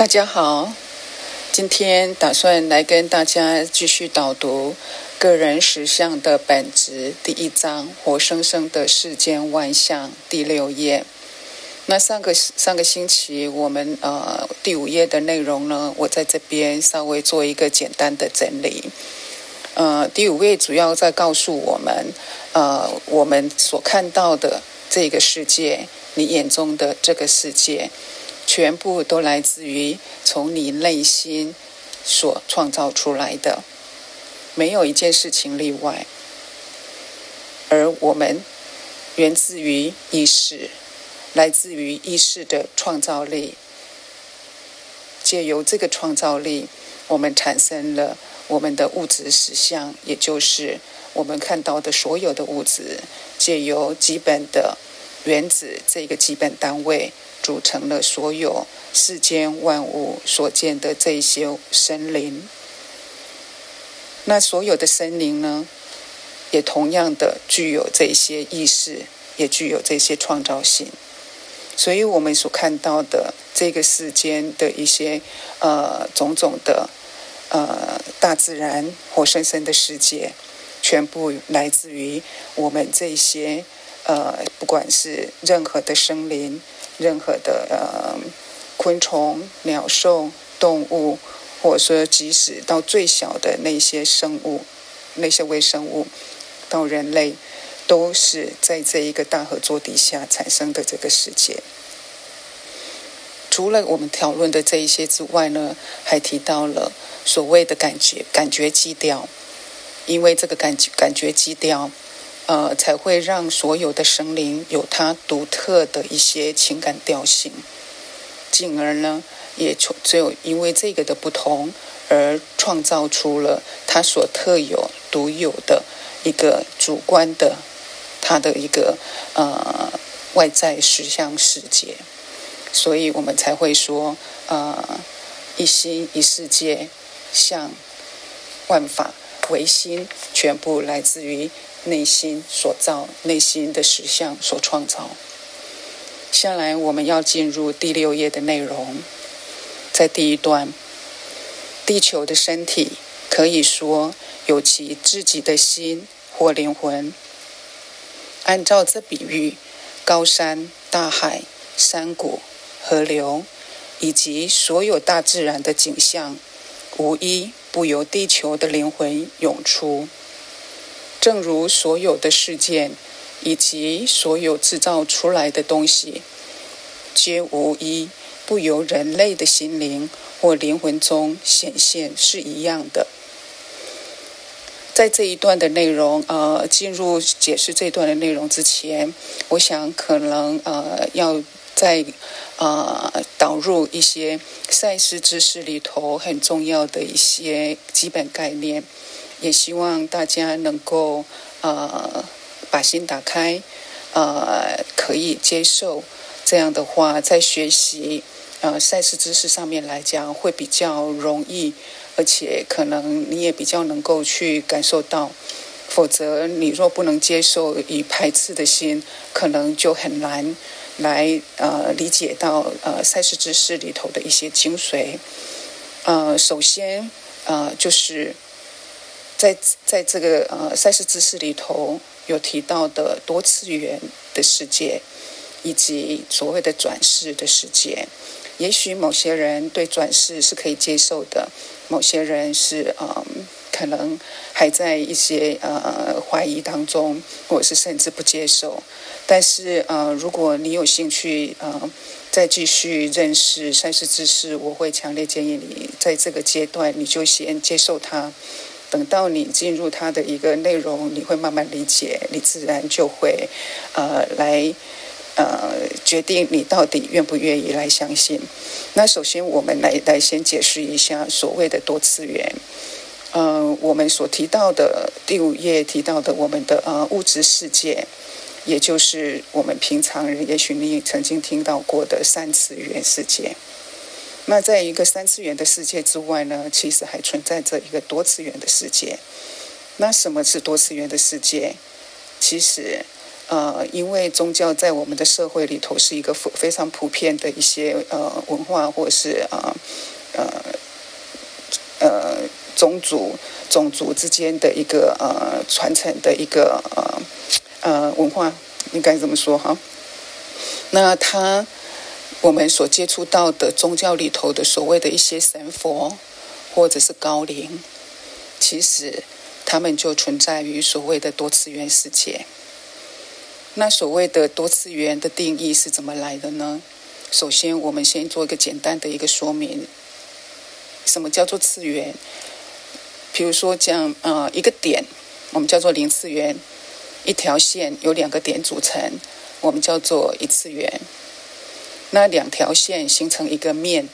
大家好，今天打算来跟大家继续导读《个人实相的本质》第一章“活生生的世间万象”第六页。那上个上个星期我们呃第五页的内容呢，我在这边稍微做一个简单的整理。呃，第五页主要在告诉我们，呃，我们所看到的这个世界，你眼中的这个世界。全部都来自于从你内心所创造出来的，没有一件事情例外。而我们源自于意识，来自于意识的创造力。借由这个创造力，我们产生了我们的物质实相，也就是我们看到的所有的物质，借由基本的原子这个基本单位。组成了所有世间万物所见的这些森林。那所有的森林呢，也同样的具有这些意识，也具有这些创造性。所以，我们所看到的这个世间的一些呃种种的呃大自然活生生的世界，全部来自于我们这些呃，不管是任何的生灵。任何的呃昆虫、鸟兽、动物，或者说即使到最小的那些生物、那些微生物，到人类，都是在这一个大合作底下产生的这个世界。除了我们讨论的这一些之外呢，还提到了所谓的感觉感觉基调，因为这个感觉感觉基调。呃，才会让所有的生灵有它独特的一些情感调性，进而呢，也从只有因为这个的不同，而创造出了它所特有、独有的一个主观的它的一个呃外在实相世界，所以我们才会说，呃，一心一世界，像万法唯心，全部来自于。内心所造，内心的实相所创造。下来我们要进入第六页的内容，在第一段，地球的身体可以说有其自己的心或灵魂。按照这比喻，高山、大海、山谷、河流，以及所有大自然的景象，无一不由地球的灵魂涌出。正如所有的事件，以及所有制造出来的东西，皆无一不由人类的心灵或灵魂中显现是一样的。在这一段的内容，呃，进入解释这段的内容之前，我想可能呃要在呃导入一些赛事知识里头很重要的一些基本概念。也希望大家能够呃把心打开，呃可以接受这样的话，在学习呃赛事知识上面来讲会比较容易，而且可能你也比较能够去感受到。否则你若不能接受以排斥的心，可能就很难来呃理解到呃赛事知识里头的一些精髓。呃，首先呃就是。在在这个呃赛事知识里头有提到的多次元的世界，以及所谓的转世的世界，也许某些人对转世是可以接受的，某些人是嗯可能还在一些呃怀疑当中，或者是甚至不接受。但是呃如果你有兴趣呃再继续认识三世知识，我会强烈建议你在这个阶段你就先接受它。等到你进入它的一个内容，你会慢慢理解，你自然就会，呃，来，呃，决定你到底愿不愿意来相信。那首先，我们来来先解释一下所谓的多次元。嗯，我们所提到的第五页提到的我们的呃物质世界，也就是我们平常人，也许你曾经听到过的三次元世界。那在一个三次元的世界之外呢，其实还存在着一个多次元的世界。那什么是多次元的世界？其实，呃，因为宗教在我们的社会里头是一个非非常普遍的一些呃文化，或者是啊呃呃种族种族之间的一个呃传承的一个呃呃文化，应该怎么说哈？那他我们所接触到的宗教里头的所谓的一些神佛或者是高灵，其实他们就存在于所谓的多次元世界。那所谓的多次元的定义是怎么来的呢？首先，我们先做一个简单的一个说明：什么叫做次元？比如说，讲啊，一个点，我们叫做零次元；一条线有两个点组成，我们叫做一次元。那两条线形成一个面，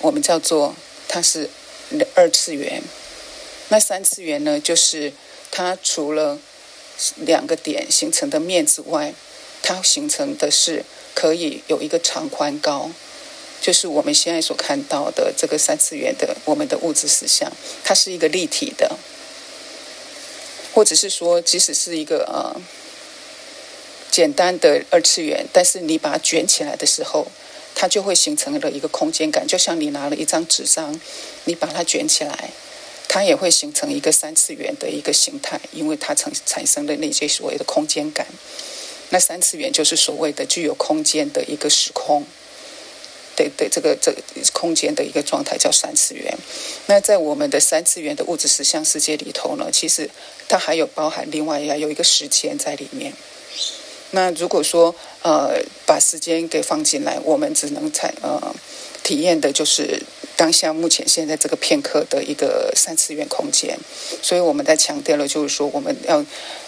我们叫做它是二次元。那三次元呢，就是它除了两个点形成的面之外，它形成的是可以有一个长宽高，就是我们现在所看到的这个三次元的我们的物质实相，它是一个立体的，或者是说，即使是一个呃简单的二次元，但是你把它卷起来的时候，它就会形成了一个空间感，就像你拿了一张纸张，你把它卷起来。它也会形成一个三次元的一个形态，因为它产产生的那些所谓的空间感。那三次元就是所谓的具有空间的一个时空，对对，这个这空间的一个状态叫三次元。那在我们的三次元的物质实相世界里头呢，其实它还有包含另外要有一个时间在里面。那如果说呃把时间给放进来，我们只能采呃体验的就是。当下目前现在这个片刻的一个三次元空间，所以我们在强调了，就是说我们要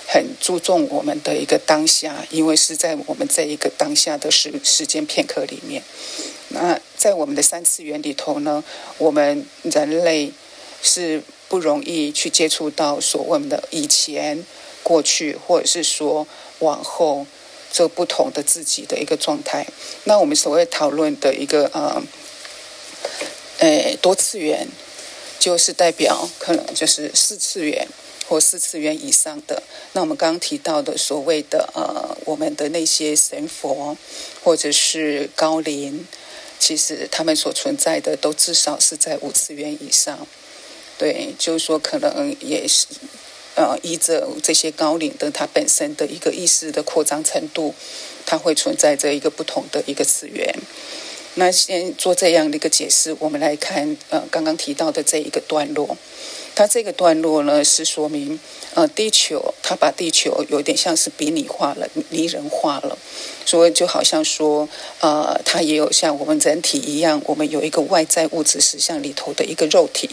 很注重我们的一个当下，因为是在我们这一个当下的时时间片刻里面。那在我们的三次元里头呢，我们人类是不容易去接触到所谓的以前、过去，或者是说往后这不同的自己的一个状态。那我们所谓讨论的一个呃。诶，多次元就是代表可能就是四次元或四次元以上的。那我们刚刚提到的所谓的呃，我们的那些神佛或者是高灵，其实他们所存在的都至少是在五次元以上。对，就是说可能也是呃，依着这些高领的它本身的一个意识的扩张程度，它会存在着一个不同的一个次元。那先做这样的一个解释，我们来看呃刚刚提到的这一个段落。它这个段落呢是说明呃地球，它把地球有点像是比拟化了、拟人化了，所以就好像说呃它也有像我们人体一样，我们有一个外在物质实相里头的一个肉体，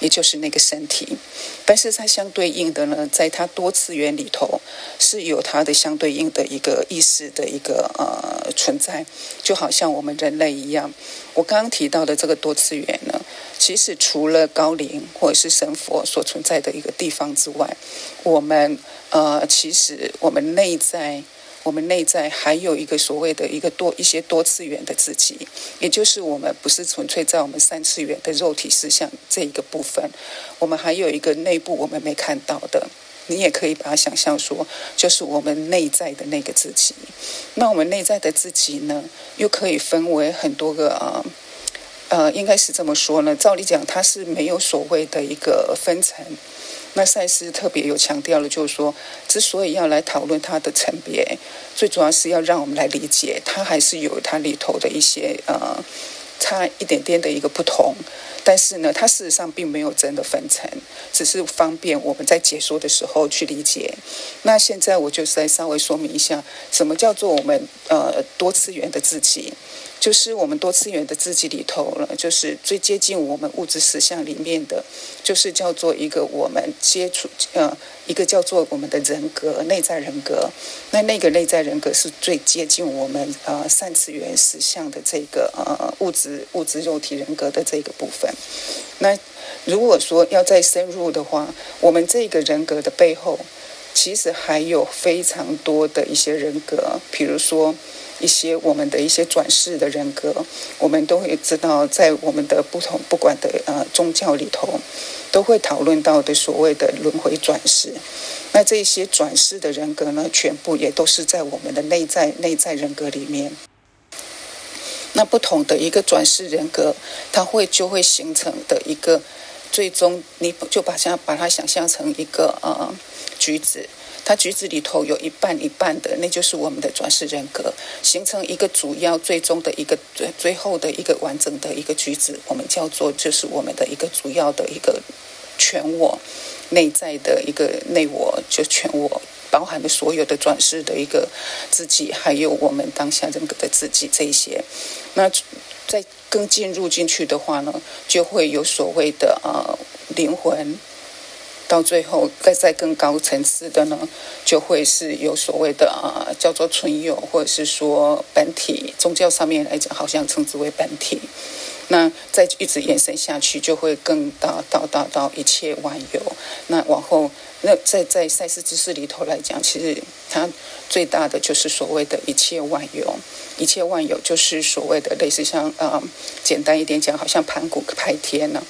也就是那个身体。但是它相对应的呢，在它多次元里头是有它的相对应的一个意识的一个呃存在，就好像我们人类一样。我刚刚提到的这个多次元呢，其实除了高龄或者是神佛所存在的一个地方之外，我们呃，其实我们内在，我们内在还有一个所谓的一个多一些多次元的自己，也就是我们不是纯粹在我们三次元的肉体思想这一个部分。我们还有一个内部我们没看到的，你也可以把它想象说，就是我们内在的那个自己。那我们内在的自己呢，又可以分为很多个啊，呃，应该是这么说呢。照理讲，它是没有所谓的一个分层。那赛斯特别有强调了，就是说，之所以要来讨论它的层别，最主要是要让我们来理解，它还是有它里头的一些呃。差一点点的一个不同，但是呢，它事实上并没有真的分层，只是方便我们在解说的时候去理解。那现在我就是来稍微说明一下，什么叫做我们呃多次元的自己。就是我们多次元的自己里头了，就是最接近我们物质实相里面的，就是叫做一个我们接触呃一个叫做我们的人格内在人格。那那个内在人格是最接近我们呃三次元实相的这个呃物质物质肉体人格的这个部分。那如果说要再深入的话，我们这个人格的背后，其实还有非常多的一些人格，比如说。一些我们的一些转世的人格，我们都会知道，在我们的不同不管的呃宗教里头，都会讨论到的所谓的轮回转世。那这些转世的人格呢，全部也都是在我们的内在内在人格里面。那不同的一个转世人格，它会就会形成的一个最终，你就把它把它想象成一个呃橘子。它橘子里头有一半一半的，那就是我们的转世人格，形成一个主要最终的一个最最后的一个完整的一个橘子，我们叫做就是我们的一个主要的一个全我内在的一个内我，就全我包含的所有的转世的一个自己，还有我们当下人格的自己这一些。那在更进入进去的话呢，就会有所谓的呃灵魂。到最后，再在更高层次的呢，就会是有所谓的呃，叫做存有，或者是说本体。宗教上面来讲，好像称之为本体。那再一直延伸下去，就会更大到到到一切万有。那往后，那在在赛事知识里头来讲，其实它最大的就是所谓的一切万有。一切万有就是所谓的类似像啊，简单一点讲，好像盘古开天呢，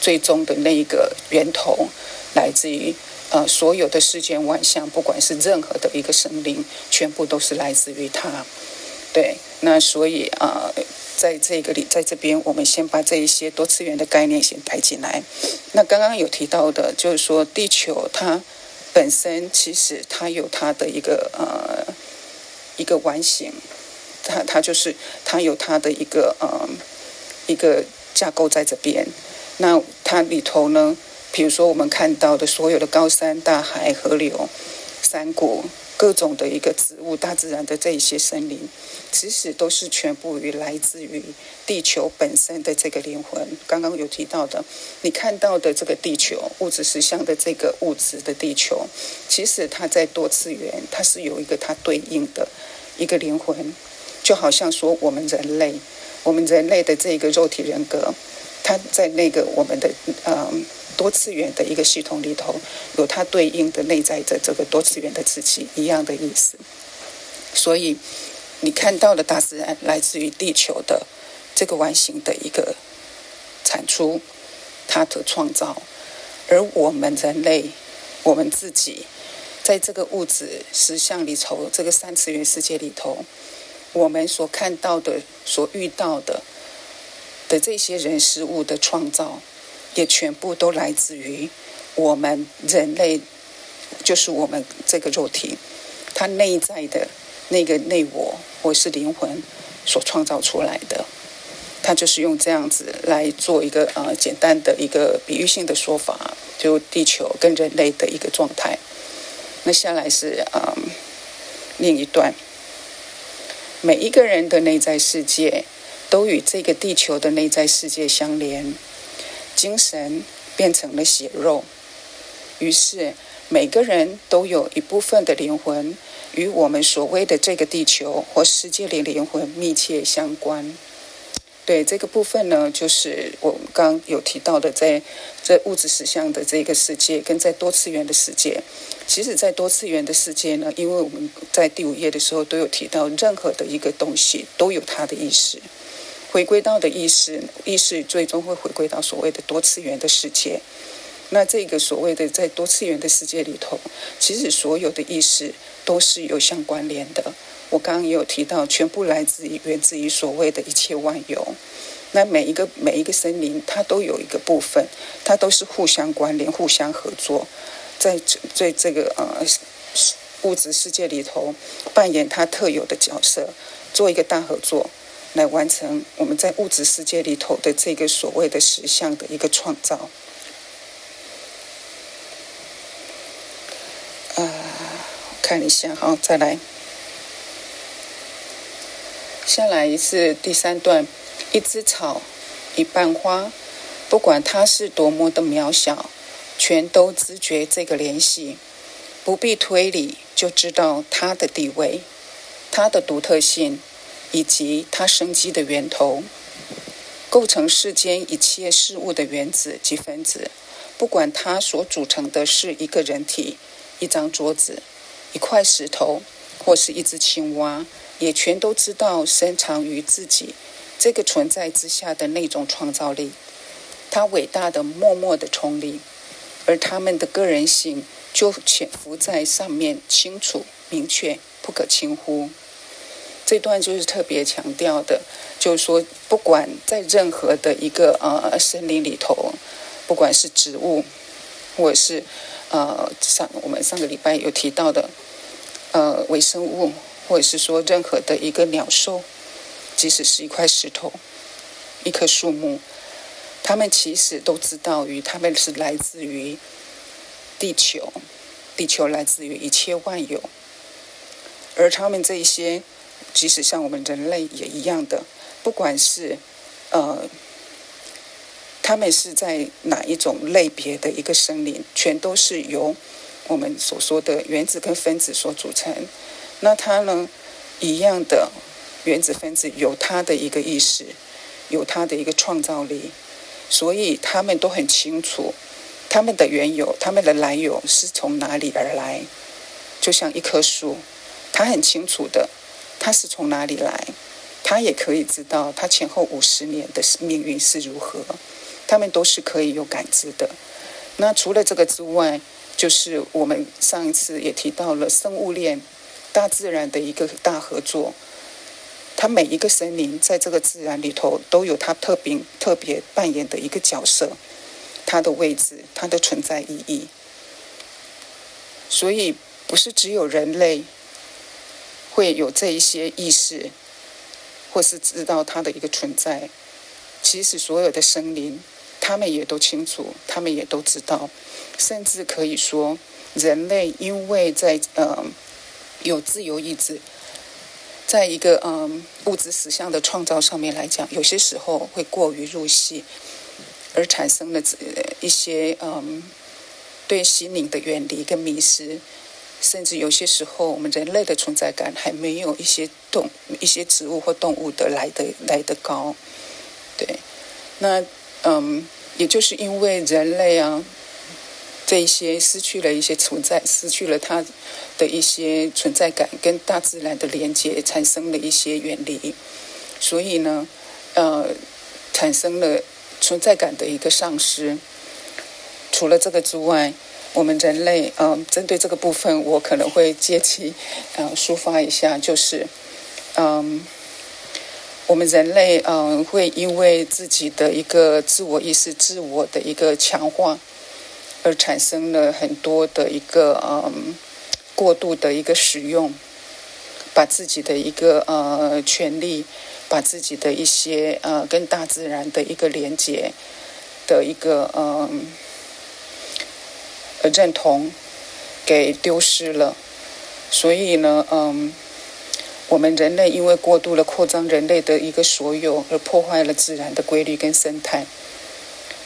最终的那一个源头。来自于呃所有的世间万象，不管是任何的一个生灵，全部都是来自于它。对，那所以啊，在这个里，在这边，我们先把这一些多次元的概念先带进来。那刚刚有提到的，就是说地球它本身其实它有它的一个呃一个完形，它它就是它有它的一个呃一个架构在这边。那它里头呢？比如说，我们看到的所有的高山、大海、河流、山谷，各种的一个植物、大自然的这一些森林，其实都是全部于来自于地球本身的这个灵魂。刚刚有提到的，你看到的这个地球物质实相的这个物质的地球，其实它在多次元，它是有一个它对应的一个灵魂，就好像说我们人类，我们人类的这个肉体人格，它在那个我们的嗯。多次元的一个系统里头，有它对应的内在的这个多次元的自己一样的意思。所以，你看到的大自然来自于地球的这个完形的一个产出，它的创造。而我们人类，我们自己，在这个物质实相里头，这个三次元世界里头，我们所看到的、所遇到的的这些人事物的创造。也全部都来自于我们人类，就是我们这个肉体，它内在的那个内我或是灵魂所创造出来的。它就是用这样子来做一个呃简单的一个比喻性的说法，就地球跟人类的一个状态。那下来是嗯另一段，每一个人的内在世界都与这个地球的内在世界相连。精神变成了血肉，于是每个人都有一部分的灵魂与我们所谓的这个地球或世界里灵魂密切相关。对这个部分呢，就是我们刚有提到的，在在物质实相的这个世界，跟在多次元的世界。其实，在多次元的世界呢，因为我们在第五页的时候都有提到，任何的一个东西都有它的意识。回归到的意识，意识最终会回归到所谓的多次元的世界。那这个所谓的在多次元的世界里头，其实所有的意识都是有相关联的。我刚刚也有提到，全部来自于源自于所谓的一切万有。那每一个每一个森林，它都有一个部分，它都是互相关联、互相合作，在在这个呃物质世界里头扮演它特有的角色，做一个大合作。来完成我们在物质世界里头的这个所谓的实相的一个创造。啊，看一下，好，再来。下来是第三段，一枝草，一瓣花，不管它是多么的渺小，全都知觉这个联系，不必推理就知道它的地位，它的独特性。以及它生机的源头，构成世间一切事物的原子及分子，不管它所组成的是一个人体、一张桌子、一块石头，或是一只青蛙、也全都知道深藏于自己这个存在之下的那种创造力，它伟大的默默的冲力，而他们的个人性就潜伏在上面，清楚明确，不可轻忽。这段就是特别强调的，就是说，不管在任何的一个呃森林里头，不管是植物，或者是呃上我们上个礼拜有提到的呃微生物，或者是说任何的一个鸟兽，即使是一块石头、一棵树木，他们其实都知道于他们是来自于地球，地球来自于一切万有，而他们这一些。即使像我们人类也一样的，不管是呃，他们是在哪一种类别的一个生灵，全都是由我们所说的原子跟分子所组成。那它呢，一样的原子分子有它的一个意识，有它的一个创造力，所以他们都很清楚他们的缘由，他们的来由是从哪里而来。就像一棵树，它很清楚的。他是从哪里来？他也可以知道他前后五十年的命运是如何。他们都是可以有感知的。那除了这个之外，就是我们上一次也提到了生物链，大自然的一个大合作。它每一个森林在这个自然里头都有它特别特别扮演的一个角色，它的位置，它的存在意义。所以不是只有人类。会有这一些意识，或是知道它的一个存在。其实所有的生灵，他们也都清楚，他们也都知道。甚至可以说，人类因为在呃有自由意志，在一个嗯物质实相的创造上面来讲，有些时候会过于入戏，而产生了一些嗯对心灵的远离跟迷失。甚至有些时候，我们人类的存在感还没有一些动、一些植物或动物的来的来的高。对，那嗯，也就是因为人类啊，这一些失去了一些存在，失去了它的一些存在感，跟大自然的连接，产生了一些远离，所以呢，呃，产生了存在感的一个丧失。除了这个之外。我们人类，嗯，针对这个部分，我可能会借机，嗯，抒发一下，就是，嗯，我们人类，嗯，会因为自己的一个自我意识、自我的一个强化，而产生了很多的一个，嗯，过度的一个使用，把自己的一个呃权利，把自己的一些呃跟大自然的一个连接的一个，嗯。认同给丢失了，所以呢，嗯，我们人类因为过度的扩张人类的一个所有，而破坏了自然的规律跟生态。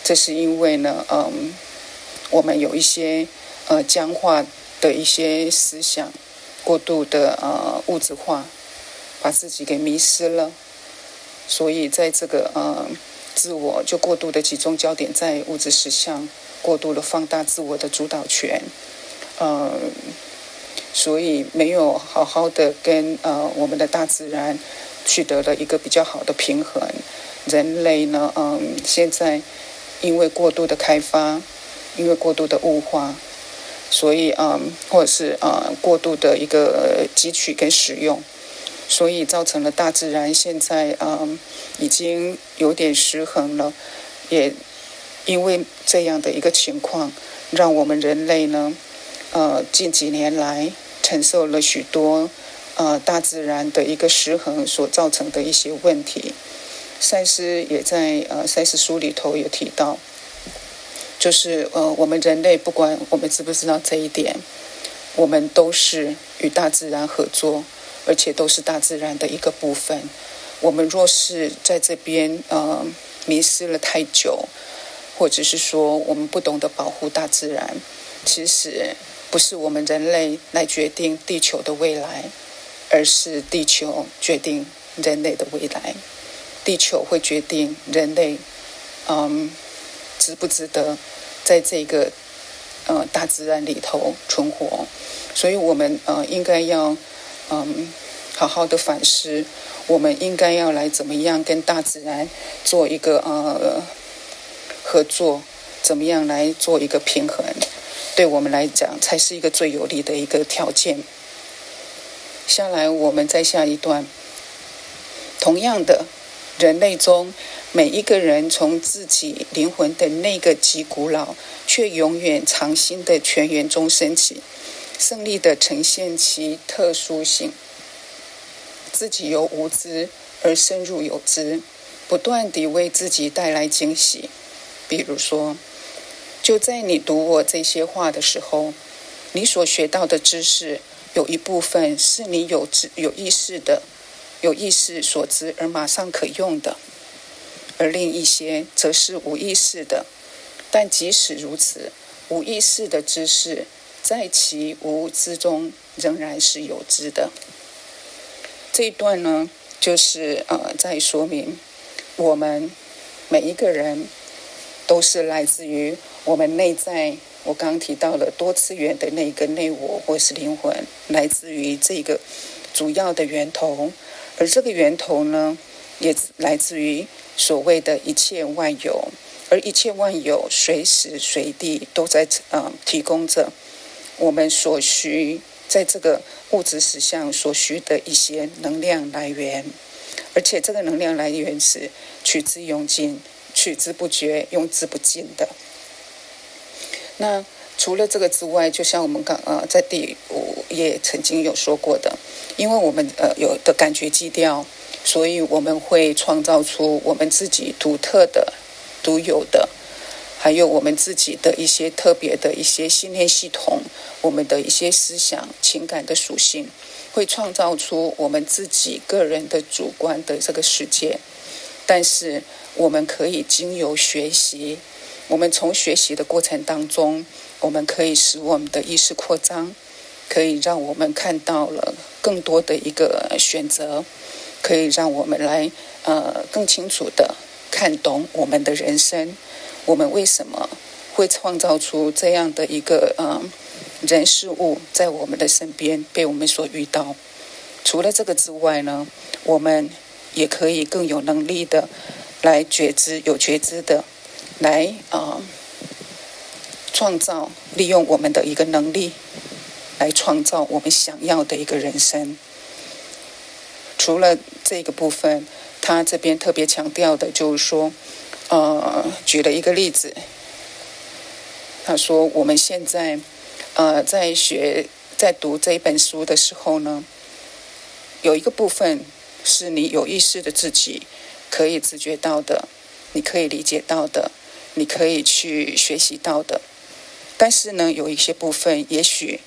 这是因为呢，嗯，我们有一些呃僵化的一些思想，过度的呃物质化，把自己给迷失了。所以在这个呃自我就过度的集中焦点在物质实相。过度的放大自我的主导权，呃，所以没有好好的跟呃我们的大自然取得了一个比较好的平衡。人类呢，嗯，现在因为过度的开发，因为过度的物化，所以嗯，或者是呃过度的一个汲取跟使用，所以造成了大自然现在嗯已经有点失衡了，也。因为这样的一个情况，让我们人类呢，呃，近几年来承受了许多呃大自然的一个失衡所造成的一些问题。赛斯也在呃赛斯书里头有提到，就是呃我们人类不管我们知不知道这一点，我们都是与大自然合作，而且都是大自然的一个部分。我们若是在这边呃迷失了太久。或者是说，我们不懂得保护大自然，其实不是我们人类来决定地球的未来，而是地球决定人类的未来。地球会决定人类，嗯，值不值得在这个呃大自然里头存活。所以我们呃应该要嗯好好的反思，我们应该要来怎么样跟大自然做一个呃合作，怎么样来做一个平衡，对我们来讲才是一个最有利的一个条件。下来，我们再下一段，同样的，人类中每一个人从自己灵魂的那个极古老却永远藏心的泉源中升起，胜利的呈现其特殊性。自己由无知而深入有知，不断地为自己带来惊喜。比如说，就在你读我这些话的时候，你所学到的知识有一部分是你有知有意识的、有意识所知而马上可用的，而另一些则是无意识的。但即使如此，无意识的知识在其无知中仍然是有知的。这一段呢，就是呃，在说明我们每一个人都是来自于我们内在。我刚刚提到了多次元的那个内我或是灵魂，来自于这个主要的源头，而这个源头呢，也来自于所谓的一切万有，而一切万有随时随地都在呃提供着我们所需。在这个物质实相所需的一些能量来源，而且这个能量来源是取之用尽、取之不绝、用之不尽的。那除了这个之外，就像我们刚呃在第五页曾经有说过的，因为我们呃有的感觉基调，所以我们会创造出我们自己独特的、独有的。还有我们自己的一些特别的一些信念系统，我们的一些思想、情感的属性，会创造出我们自己个人的主观的这个世界。但是，我们可以经由学习，我们从学习的过程当中，我们可以使我们的意识扩张，可以让我们看到了更多的一个选择，可以让我们来呃更清楚的看懂我们的人生。我们为什么会创造出这样的一个呃人事物在我们的身边被我们所遇到？除了这个之外呢，我们也可以更有能力的来觉知、有觉知的来啊创造，利用我们的一个能力来创造我们想要的一个人生。除了这个部分，他这边特别强调的就是说。呃，举了一个例子，他说：“我们现在，呃，在学、在读这一本书的时候呢，有一个部分是你有意识的自己可以自觉到的，你可以理解到的，你可以去学习到的。但是呢，有一些部分，也许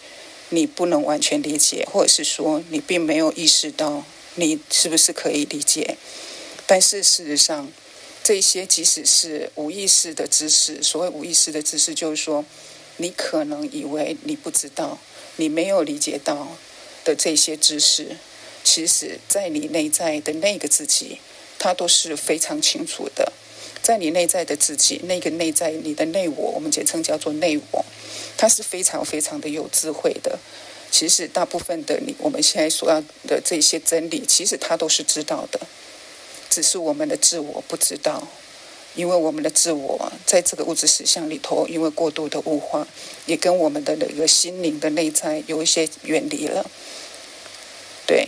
你不能完全理解，或者是说你并没有意识到你是不是可以理解。但是事实上，这些即使是无意识的知识，所谓无意识的知识，就是说，你可能以为你不知道，你没有理解到的这些知识，其实在你内在的那个自己，他都是非常清楚的。在你内在的自己，那个内在你的内我，我们简称叫做内我，他是非常非常的有智慧的。其实大部分的你，我们现在所要的这些真理，其实他都是知道的。只是我们的自我不知道，因为我们的自我在这个物质实相里头，因为过度的物化，也跟我们的那个心灵的内在有一些远离了。对，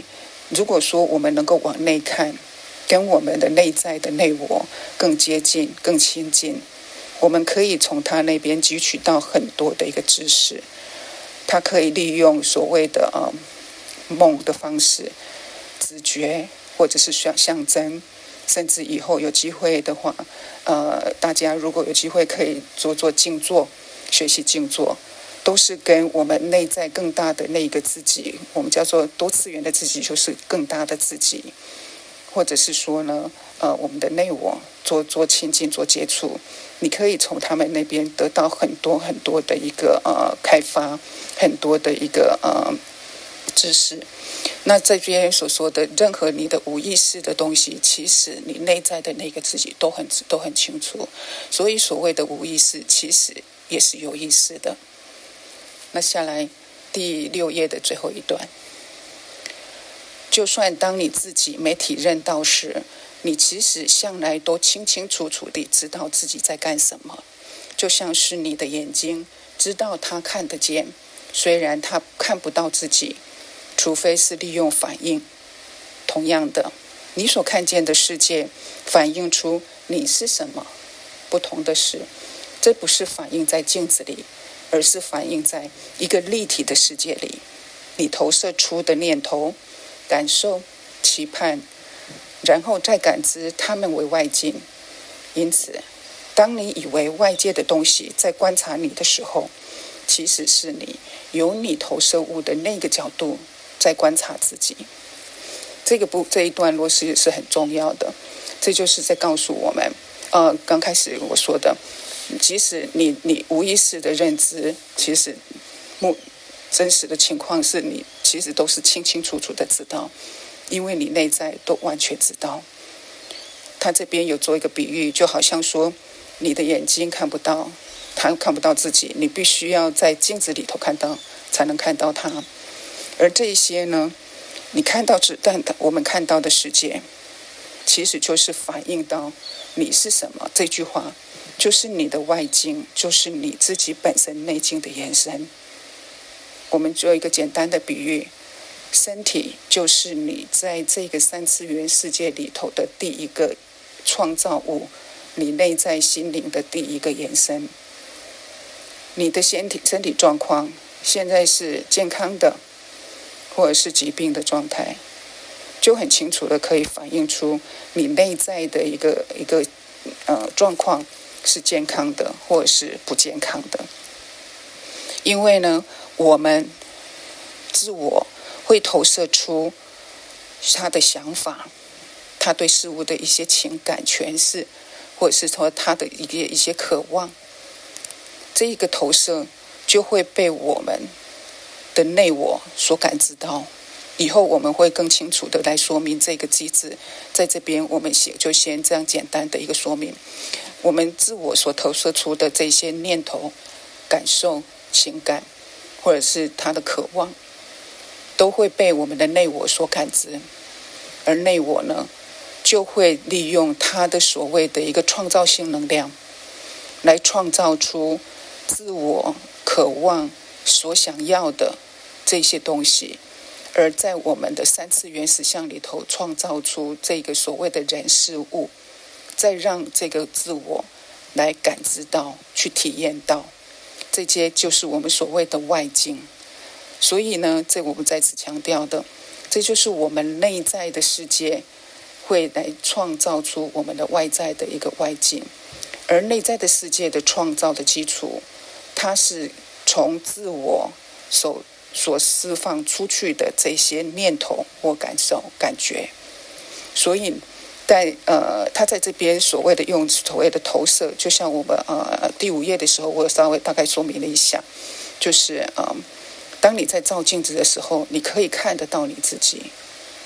如果说我们能够往内看，跟我们的内在的内我更接近、更亲近，我们可以从他那边汲取到很多的一个知识。他可以利用所谓的啊梦的方式、直觉，或者是象象征。甚至以后有机会的话，呃，大家如果有机会可以做做静坐，学习静坐，都是跟我们内在更大的那个自己，我们叫做多次元的自己，就是更大的自己，或者是说呢，呃，我们的内我做做亲近、做接触，你可以从他们那边得到很多很多的一个呃开发，很多的一个呃知识。那这边所说的任何你的无意识的东西，其实你内在的那个自己都很都很清楚。所以所谓的无意识，其实也是有意识的。那下来第六页的最后一段，就算当你自己没体认到时，你其实向来都清清楚楚地知道自己在干什么。就像是你的眼睛知道它看得见，虽然它看不到自己，除非是利用反应。同样的，你所看见的世界反映出你是什么。不同的是，这不是反映在镜子里，而是反映在一个立体的世界里。你投射出的念头、感受、期盼，然后再感知它们为外境。因此，当你以为外界的东西在观察你的时候，其实是你由你投射物的那个角度在观察自己。这个不这一段落是是很重要的，这就是在告诉我们，呃，刚开始我说的，即使你你无意识的认知，其实目。真实的情况是你其实都是清清楚楚的知道，因为你内在都完全知道。他这边有做一个比喻，就好像说你的眼睛看不到，他看不到自己，你必须要在镜子里头看到才能看到他。而这些呢，你看到只但我们看到的世界，其实就是反映到你是什么。这句话就是你的外境，就是你自己本身内境的延伸。我们做一个简单的比喻，身体就是你在这个三次元世界里头的第一个创造物，你内在心灵的第一个延伸。你的身体身体状况现在是健康的，或者是疾病的状态，就很清楚的可以反映出你内在的一个一个呃状况是健康的，或者是不健康的。因为呢。我们自我会投射出他的想法，他对事物的一些情感诠释，或者是说他的一些一些渴望。这一个投射就会被我们的内我所感知到。以后我们会更清楚的来说明这个机制。在这边我们写就先这样简单的一个说明。我们自我所投射出的这些念头、感受、情感。或者是他的渴望，都会被我们的内我所感知，而内我呢，就会利用他的所谓的一个创造性能量，来创造出自我渴望所想要的这些东西，而在我们的三次原始相里头创造出这个所谓的人事物，再让这个自我来感知到、去体验到。这些就是我们所谓的外境，所以呢，这我们再次强调的，这就是我们内在的世界会来创造出我们的外在的一个外境，而内在的世界的创造的基础，它是从自我所所释放出去的这些念头或感受、感觉，所以。在呃，他在这边所谓的用所谓的投射，就像我们呃第五页的时候，我稍微大概说明了一下，就是呃，当你在照镜子的时候，你可以看得到你自己，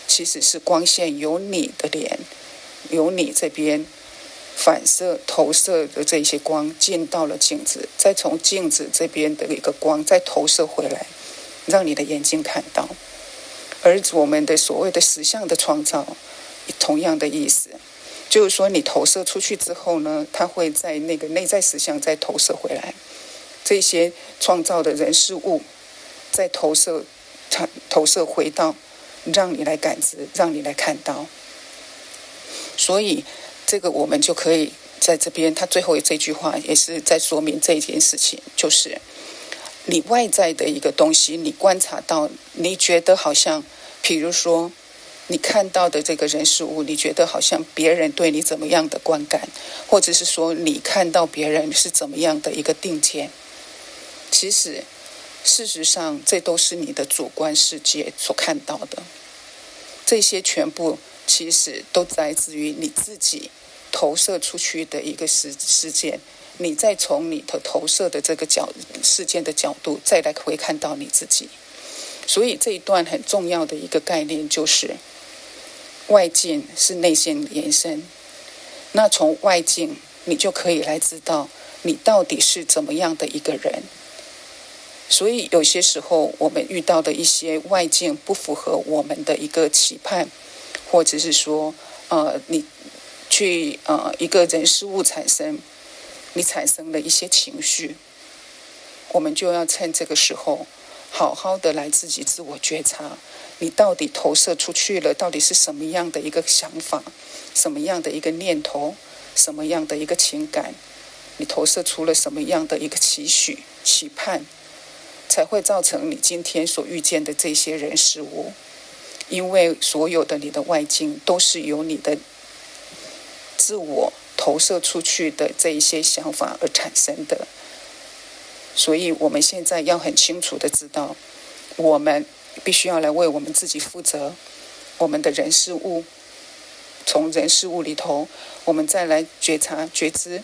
其实是光线由你的脸，由你这边反射投射的这些光进到了镜子，再从镜子这边的一个光再投射回来，让你的眼睛看到，而我们的所谓的实相的创造。同样的意思，就是说你投射出去之后呢，它会在那个内在实相再投射回来，这些创造的人事物再投射，投射回到让你来感知，让你来看到。所以这个我们就可以在这边，他最后这句话也是在说明这一件事情，就是你外在的一个东西，你观察到，你觉得好像，比如说。你看到的这个人事物，你觉得好像别人对你怎么样的观感，或者是说你看到别人是怎么样的一个定见？其实，事实上，这都是你的主观世界所看到的。这些全部其实都来自于你自己投射出去的一个事事件。你再从你的投射的这个角事件的角度，再来回看到你自己。所以这一段很重要的一个概念就是。外境是内心延伸，那从外境你就可以来知道你到底是怎么样的一个人。所以有些时候我们遇到的一些外境不符合我们的一个期盼，或者是说，呃，你去呃一个人事物产生，你产生了一些情绪，我们就要趁这个时候，好好的来自己自我觉察，你到底投射出去了，到底是什么样的一个想法，什么样的一个念头，什么样的一个情感，你投射出了什么样的一个期许、期盼。才会造成你今天所遇见的这些人事物，因为所有的你的外境都是由你的自我投射出去的这一些想法而产生的。所以，我们现在要很清楚的知道，我们必须要来为我们自己负责。我们的人事物，从人事物里头，我们再来觉察觉知，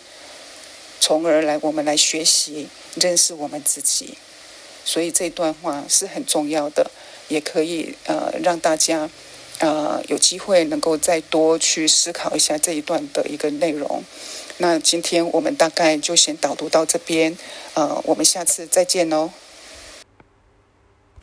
从而来我们来学习认识我们自己。所以这段话是很重要的，也可以呃让大家呃有机会能够再多去思考一下这一段的一个内容。那今天我们大概就先导读到这边，呃，我们下次再见喽。